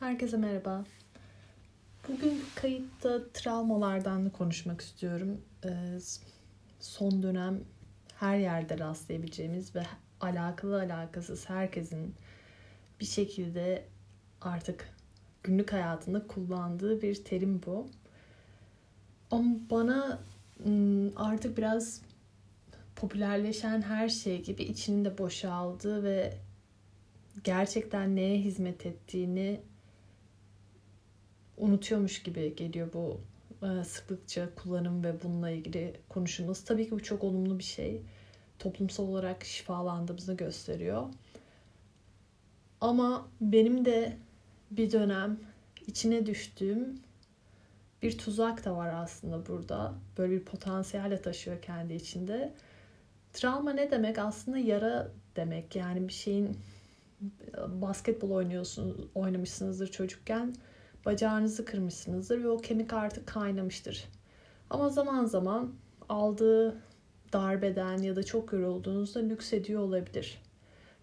Herkese merhaba. Bugün kayıtta travmalardan konuşmak istiyorum. Ee, son dönem her yerde rastlayabileceğimiz ve alakalı alakasız herkesin bir şekilde artık günlük hayatında kullandığı bir terim bu. Ama bana artık biraz popülerleşen her şey gibi içinde boşaldığı ve gerçekten neye hizmet ettiğini unutuyormuş gibi geliyor bu e, sıklıkça kullanım ve bununla ilgili konuşulması. Tabii ki bu çok olumlu bir şey. Toplumsal olarak şifalandığımızı gösteriyor. Ama benim de bir dönem içine düştüğüm bir tuzak da var aslında burada. Böyle bir potansiyelle taşıyor kendi içinde. Travma ne demek? Aslında yara demek. Yani bir şeyin basketbol oynuyorsunuz, oynamışsınızdır çocukken bacağınızı kırmışsınızdır ve o kemik artık kaynamıştır. Ama zaman zaman aldığı darbeden ya da çok yorulduğunuzda nüksediyor olabilir.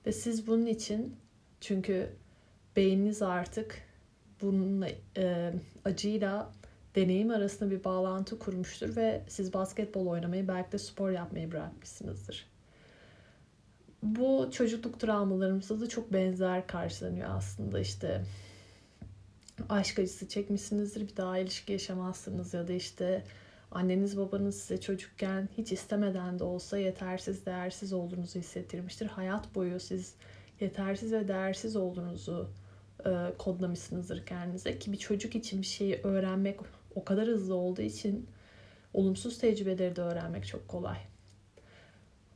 Ve siz bunun için çünkü beyniniz artık bununla e, acıyla deneyim arasında bir bağlantı kurmuştur ve siz basketbol oynamayı belki de spor yapmayı bırakmışsınızdır. Bu çocukluk travmalarımızda da çok benzer karşılanıyor aslında işte aşk acısı çekmişsinizdir bir daha ilişki yaşamazsınız ya da işte anneniz babanız size çocukken hiç istemeden de olsa yetersiz değersiz olduğunuzu hissettirmiştir. Hayat boyu siz yetersiz ve değersiz olduğunuzu e, kodlamışsınızdır kendinize ki bir çocuk için bir şeyi öğrenmek o kadar hızlı olduğu için olumsuz tecrübeleri de öğrenmek çok kolay.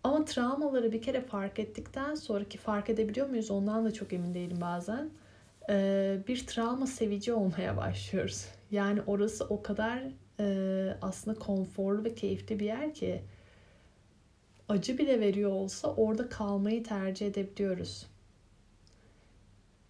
Ama travmaları bir kere fark ettikten sonraki fark edebiliyor muyuz ondan da çok emin değilim bazen bir travma sevici olmaya başlıyoruz. Yani orası o kadar aslında konforlu ve keyifli bir yer ki acı bile veriyor olsa orada kalmayı tercih edebiliyoruz.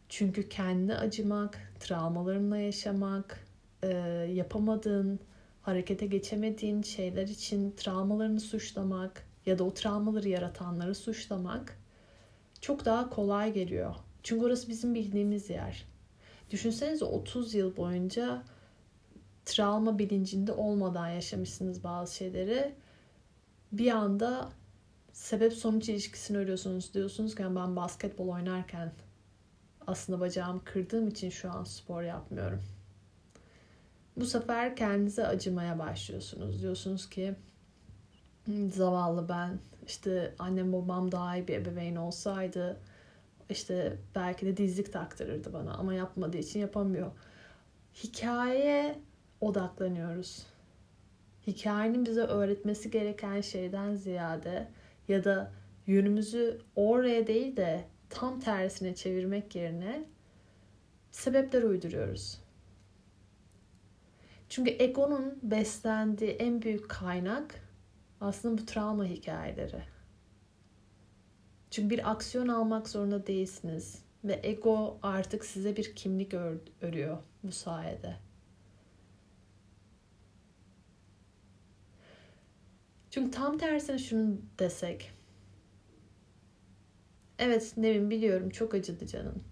Çünkü kendi acımak, travmalarınla yaşamak, e, yapamadığın, harekete geçemediğin şeyler için travmalarını suçlamak ya da o travmaları yaratanları suçlamak çok daha kolay geliyor. Çünkü orası bizim bildiğimiz yer. Düşünsenize 30 yıl boyunca travma bilincinde olmadan yaşamışsınız bazı şeyleri. Bir anda sebep sonuç ilişkisini örüyorsunuz. Diyorsunuz ki ben basketbol oynarken aslında bacağımı kırdığım için şu an spor yapmıyorum. Bu sefer kendinize acımaya başlıyorsunuz. Diyorsunuz ki zavallı ben işte annem babam daha iyi bir ebeveyn olsaydı işte belki de dizlik taktırırdı bana ama yapmadığı için yapamıyor. Hikayeye odaklanıyoruz. Hikayenin bize öğretmesi gereken şeyden ziyade ya da yönümüzü oraya değil de tam tersine çevirmek yerine sebepler uyduruyoruz. Çünkü egonun beslendiği en büyük kaynak aslında bu travma hikayeleri. Çünkü bir aksiyon almak zorunda değilsiniz. Ve ego artık size bir kimlik ör- örüyor bu sayede. Çünkü tam tersine şunu desek. Evet Nevin biliyorum çok acıdı canım.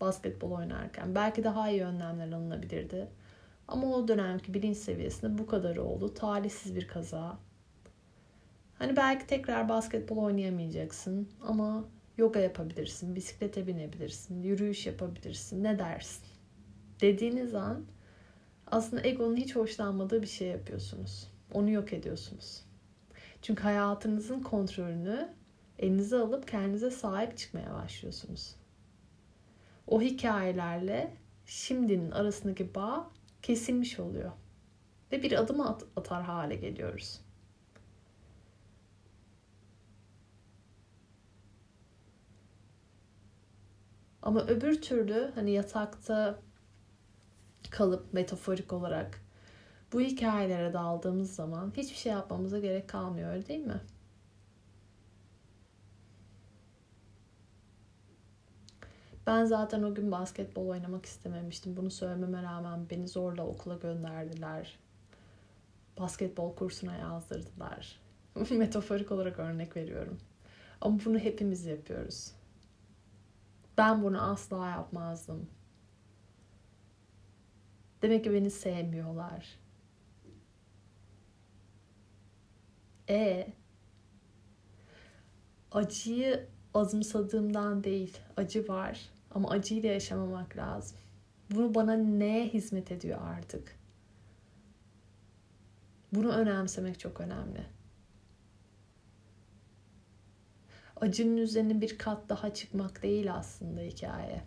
Basketbol oynarken. Belki daha iyi önlemler alınabilirdi. Ama o dönemki bilinç seviyesinde bu kadar oldu. Talihsiz bir kaza. Hani belki tekrar basketbol oynayamayacaksın ama yoga yapabilirsin, bisiklete binebilirsin, yürüyüş yapabilirsin. Ne dersin? Dediğiniz an aslında egonun hiç hoşlanmadığı bir şey yapıyorsunuz. Onu yok ediyorsunuz. Çünkü hayatınızın kontrolünü elinize alıp kendinize sahip çıkmaya başlıyorsunuz. O hikayelerle şimdinin arasındaki bağ kesilmiş oluyor. Ve bir adım at- atar hale geliyoruz. Ama öbür türlü hani yatakta kalıp metaforik olarak bu hikayelere daldığımız zaman hiçbir şey yapmamıza gerek kalmıyor değil mi? Ben zaten o gün basketbol oynamak istememiştim. Bunu söylememe rağmen beni zorla okula gönderdiler. Basketbol kursuna yazdırdılar. Metaforik olarak örnek veriyorum. Ama bunu hepimiz yapıyoruz. Ben bunu asla yapmazdım. Demek ki beni sevmiyorlar. E acıyı azımsadığımdan değil. Acı var ama acıyla yaşamamak lazım. Bunu bana neye hizmet ediyor artık? Bunu önemsemek çok önemli. Acının üzerine bir kat daha çıkmak değil aslında hikaye.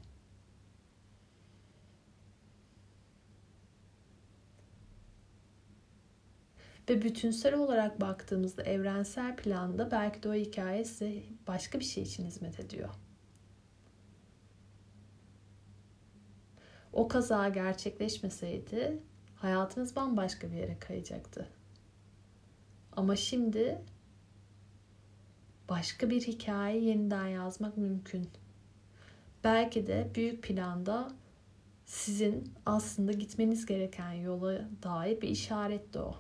Ve bütünsel olarak baktığımızda evrensel planda belki de o hikaye size başka bir şey için hizmet ediyor. O kaza gerçekleşmeseydi hayatınız bambaşka bir yere kayacaktı. Ama şimdi başka bir hikaye yeniden yazmak mümkün. Belki de büyük planda sizin aslında gitmeniz gereken yola dair bir işaret de o.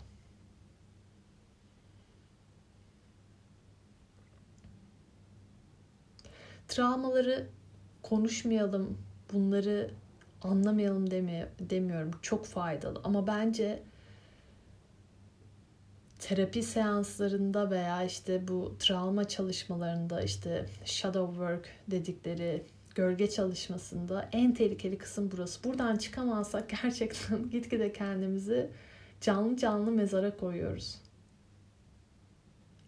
Travmaları konuşmayalım, bunları anlamayalım demi demiyorum. Çok faydalı ama bence terapi seanslarında veya işte bu travma çalışmalarında işte shadow work dedikleri gölge çalışmasında en tehlikeli kısım burası. Buradan çıkamazsak gerçekten gitgide kendimizi canlı canlı mezara koyuyoruz.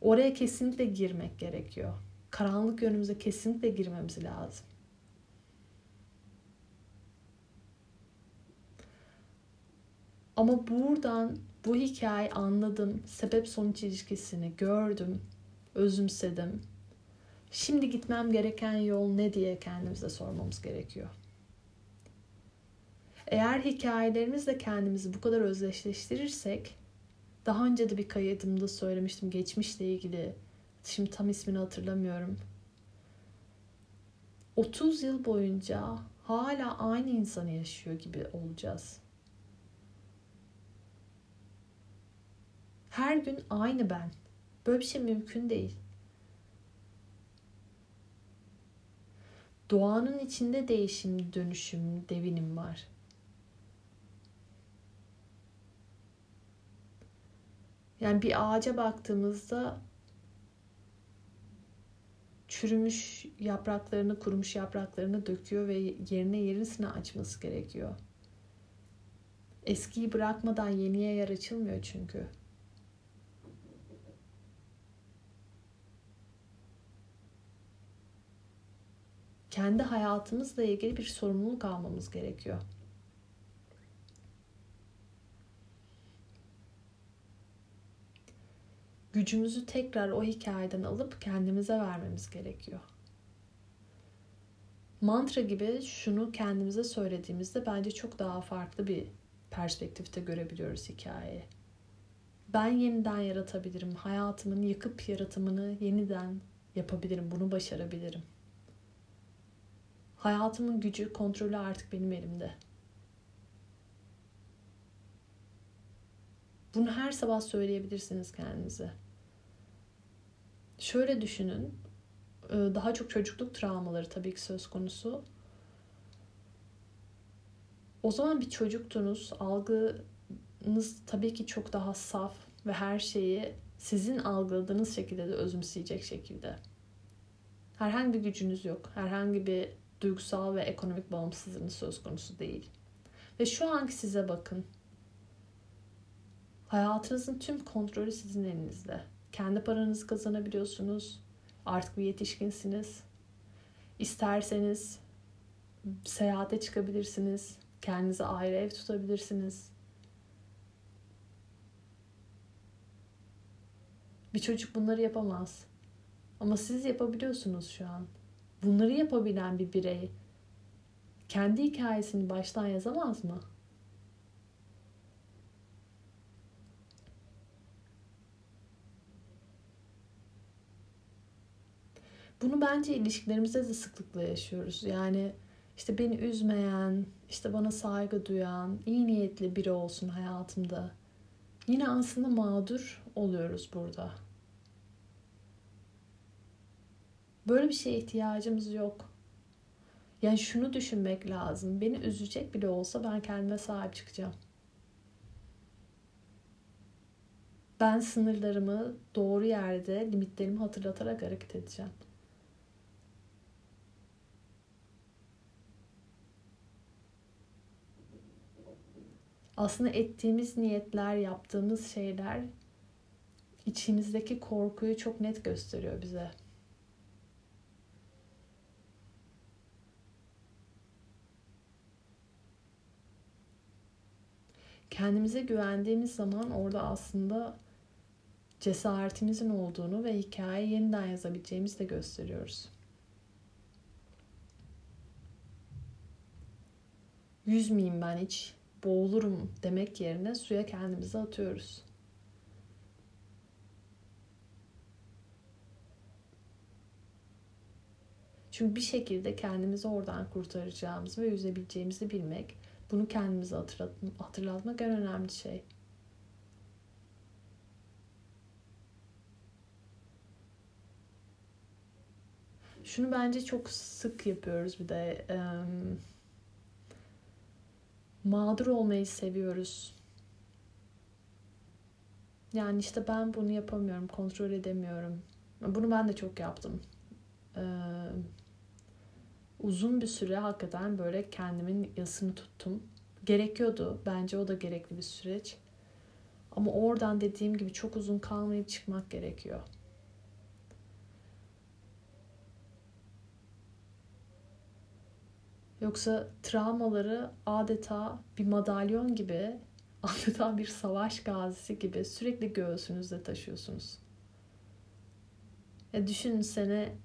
Oraya kesinlikle girmek gerekiyor. Karanlık yönümüze kesinlikle girmemiz lazım. Ama buradan bu hikayeyi anladım. Sebep sonuç ilişkisini gördüm. Özümsedim. Şimdi gitmem gereken yol ne diye kendimize sormamız gerekiyor. Eğer hikayelerimizle kendimizi bu kadar özdeşleştirirsek daha önce de bir kaydımda söylemiştim geçmişle ilgili. Şimdi tam ismini hatırlamıyorum. 30 yıl boyunca hala aynı insanı yaşıyor gibi olacağız. Her gün aynı ben. Böyle bir şey mümkün değil. Doğanın içinde değişim, dönüşüm, devinim var. Yani bir ağaca baktığımızda çürümüş yapraklarını, kurumuş yapraklarını döküyor ve yerine yenisini açması gerekiyor. Eskiyi bırakmadan yeniye yer açılmıyor çünkü. Kendi hayatımızla ilgili bir sorumluluk almamız gerekiyor. Gücümüzü tekrar o hikayeden alıp kendimize vermemiz gerekiyor. Mantra gibi şunu kendimize söylediğimizde bence çok daha farklı bir perspektifte görebiliyoruz hikayeyi. Ben yeniden yaratabilirim. Hayatımın yıkıp yaratımını yeniden yapabilirim. Bunu başarabilirim. Hayatımın gücü, kontrolü artık benim elimde. Bunu her sabah söyleyebilirsiniz kendinize. Şöyle düşünün. E, daha çok çocukluk travmaları tabii ki söz konusu. O zaman bir çocuktunuz. Algınız tabii ki çok daha saf ve her şeyi sizin algıladığınız şekilde de özümseyecek şekilde. Herhangi bir gücünüz yok. Herhangi bir duygusal ve ekonomik bağımsızlığınız söz konusu değil. Ve şu anki size bakın. Hayatınızın tüm kontrolü sizin elinizde. Kendi paranızı kazanabiliyorsunuz. Artık bir yetişkinsiniz. İsterseniz seyahate çıkabilirsiniz. Kendinize ayrı ev tutabilirsiniz. Bir çocuk bunları yapamaz. Ama siz yapabiliyorsunuz şu an bunları yapabilen bir birey kendi hikayesini baştan yazamaz mı? Bunu bence ilişkilerimizde de sıklıkla yaşıyoruz. Yani işte beni üzmeyen, işte bana saygı duyan, iyi niyetli biri olsun hayatımda. Yine aslında mağdur oluyoruz burada. Böyle bir şeye ihtiyacımız yok. Yani şunu düşünmek lazım. Beni üzecek bile olsa ben kendime sahip çıkacağım. Ben sınırlarımı doğru yerde limitlerimi hatırlatarak hareket edeceğim. Aslında ettiğimiz niyetler, yaptığımız şeyler içimizdeki korkuyu çok net gösteriyor bize. Kendimize güvendiğimiz zaman orada aslında cesaretimizin olduğunu ve hikayeyi yeniden yazabileceğimizi de gösteriyoruz. Yüzmeyeyim ben hiç, boğulurum demek yerine suya kendimizi atıyoruz. Çünkü bir şekilde kendimizi oradan kurtaracağımızı ve yüzebileceğimizi bilmek bunu kendimize hatırlatmak en önemli şey. Şunu bence çok sık yapıyoruz bir de. E, mağdur olmayı seviyoruz. Yani işte ben bunu yapamıyorum, kontrol edemiyorum. Bunu ben de çok yaptım. Ee, uzun bir süre hakikaten böyle kendimin yasını tuttum. Gerekiyordu. Bence o da gerekli bir süreç. Ama oradan dediğim gibi çok uzun kalmayıp çıkmak gerekiyor. Yoksa travmaları adeta bir madalyon gibi, adeta bir savaş gazisi gibi sürekli göğsünüzde taşıyorsunuz. Ya düşünün sene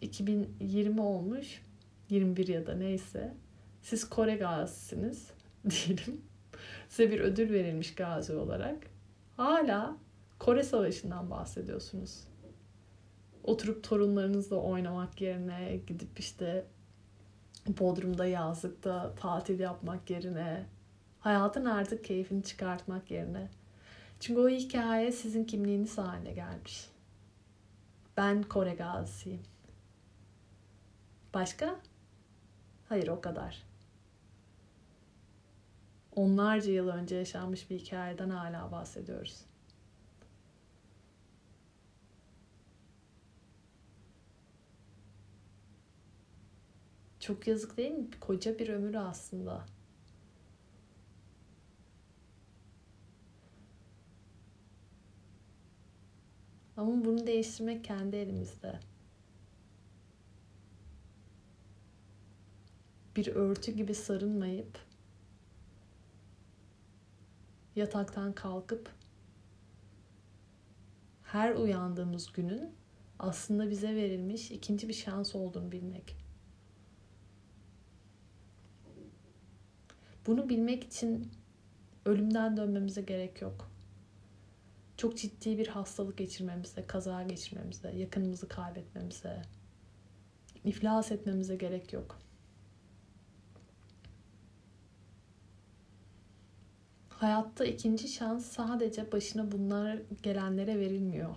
2020 olmuş 21 ya da neyse. Siz Kore gazisiniz diyelim. Size bir ödül verilmiş gazi olarak. Hala Kore Savaşı'ndan bahsediyorsunuz. Oturup torunlarınızla oynamak yerine gidip işte Bodrum'da yazlıkta tatil yapmak yerine hayatın artık keyfini çıkartmak yerine. Çünkü o hikaye sizin kimliğiniz haline gelmiş. Ben Kore gazisiyim. Başka? Hayır o kadar. Onlarca yıl önce yaşanmış bir hikayeden hala bahsediyoruz. Çok yazık değil mi? Koca bir ömür aslında. Ama bunu değiştirmek kendi elimizde. Bir örtü gibi sarınmayıp yataktan kalkıp her uyandığımız günün aslında bize verilmiş ikinci bir şans olduğunu bilmek. Bunu bilmek için ölümden dönmemize gerek yok. Çok ciddi bir hastalık geçirmemize, kaza geçirmemize, yakınımızı kaybetmemize, iflas etmemize gerek yok. Hayatta ikinci şans sadece başına bunlar gelenlere verilmiyor.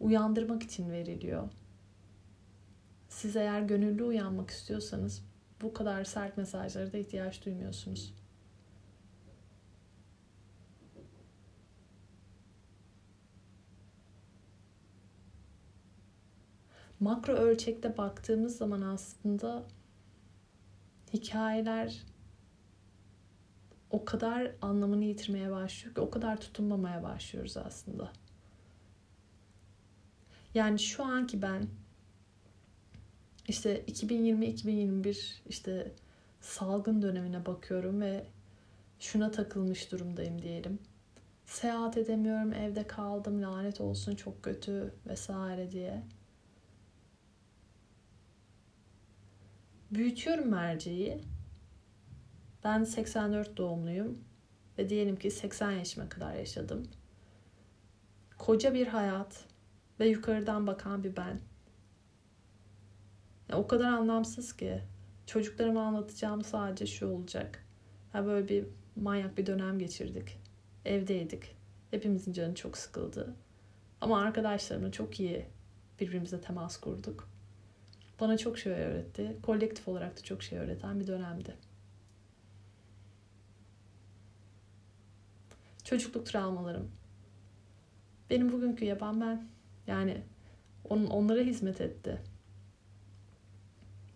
Uyandırmak için veriliyor. Siz eğer gönüllü uyanmak istiyorsanız bu kadar sert mesajlara da ihtiyaç duymuyorsunuz. Makro ölçekte baktığımız zaman aslında hikayeler o kadar anlamını yitirmeye başlıyor ki o kadar tutunmamaya başlıyoruz aslında. Yani şu anki ben işte 2020-2021 işte salgın dönemine bakıyorum ve şuna takılmış durumdayım diyelim. Seyahat edemiyorum, evde kaldım, lanet olsun çok kötü vesaire diye. Büyütüyorum merceği. Ben 84 doğumluyum ve diyelim ki 80 yaşıma kadar yaşadım. Koca bir hayat ve yukarıdan bakan bir ben. Ya, o kadar anlamsız ki. Çocuklarıma anlatacağım sadece şu olacak. Ha böyle bir manyak bir dönem geçirdik. Evdeydik. Hepimizin canı çok sıkıldı. Ama arkadaşlarımla çok iyi birbirimize temas kurduk. Bana çok şey öğretti. Kolektif olarak da çok şey öğreten bir dönemdi. Çocukluk travmalarım. Benim bugünkü yapan ben. Yani on, onlara hizmet etti.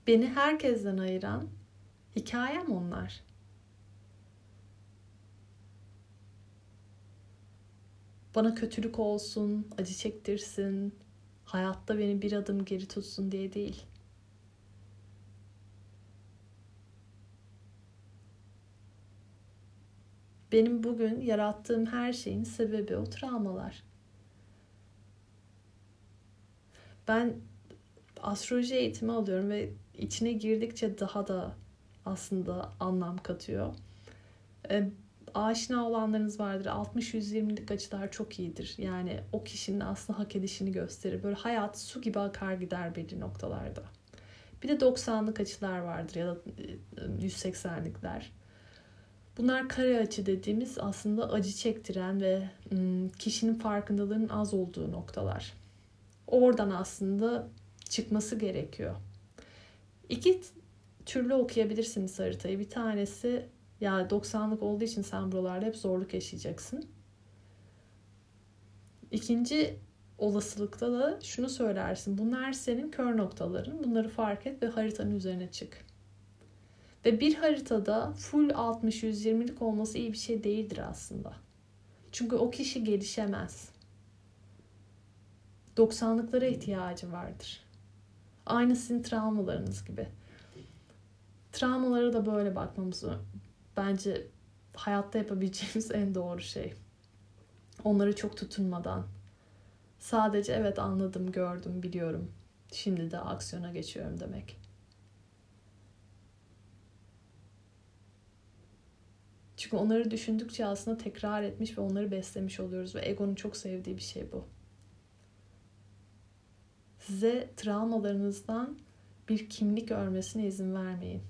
Beni herkesten ayıran hikayem onlar. Bana kötülük olsun, acı çektirsin, hayatta beni bir adım geri tutsun diye değil. Benim bugün yarattığım her şeyin sebebi o travmalar. Ben astroloji eğitimi alıyorum ve içine girdikçe daha da aslında anlam katıyor. E, aşina olanlarınız vardır. 60-120'lik açılar çok iyidir. Yani o kişinin aslında hak edişini gösterir. Böyle hayat su gibi akar gider belli noktalarda. Bir de 90'lık açılar vardır ya da 180'likler. Bunlar kare açı dediğimiz aslında acı çektiren ve kişinin farkındalığının az olduğu noktalar. Oradan aslında çıkması gerekiyor. İki türlü okuyabilirsiniz haritayı. Bir tanesi ya 90'lık olduğu için sen buralarda hep zorluk yaşayacaksın. İkinci olasılıkta da şunu söylersin. Bunlar senin kör noktaların. Bunları fark et ve haritanın üzerine çık. Ve bir haritada full 60-120'lik olması iyi bir şey değildir aslında. Çünkü o kişi gelişemez. 90'lıklara ihtiyacı vardır. Aynı sizin travmalarınız gibi. Travmalara da böyle bakmamız bence hayatta yapabileceğimiz en doğru şey. Onları çok tutunmadan. Sadece evet anladım, gördüm, biliyorum. Şimdi de aksiyona geçiyorum demek. Çünkü onları düşündükçe aslında tekrar etmiş ve onları beslemiş oluyoruz ve egonun çok sevdiği bir şey bu. Size travmalarınızdan bir kimlik örmesine izin vermeyin.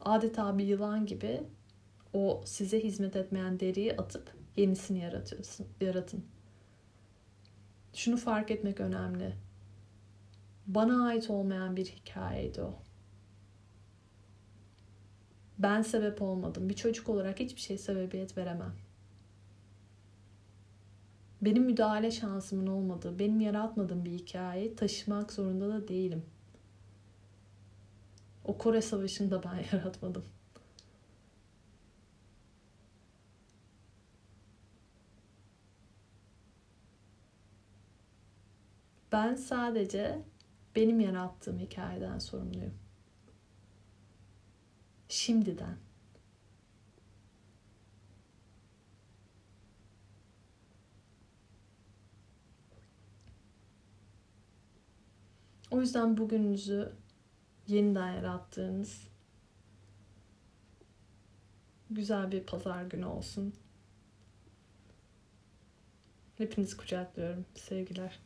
Adeta bir yılan gibi o size hizmet etmeyen deriyi atıp yenisini yaratın. Şunu fark etmek önemli. Bana ait olmayan bir hikayeydi o. Ben sebep olmadım. Bir çocuk olarak hiçbir şey sebebiyet veremem. Benim müdahale şansımın olmadığı, benim yaratmadığım bir hikayeyi taşımak zorunda da değilim. O Kore Savaşı'nı da ben yaratmadım. Ben sadece benim yarattığım hikayeden sorumluyum şimdiden. O yüzden bugününüzü yeniden yarattığınız güzel bir pazar günü olsun. Hepinizi kucaklıyorum. Sevgiler.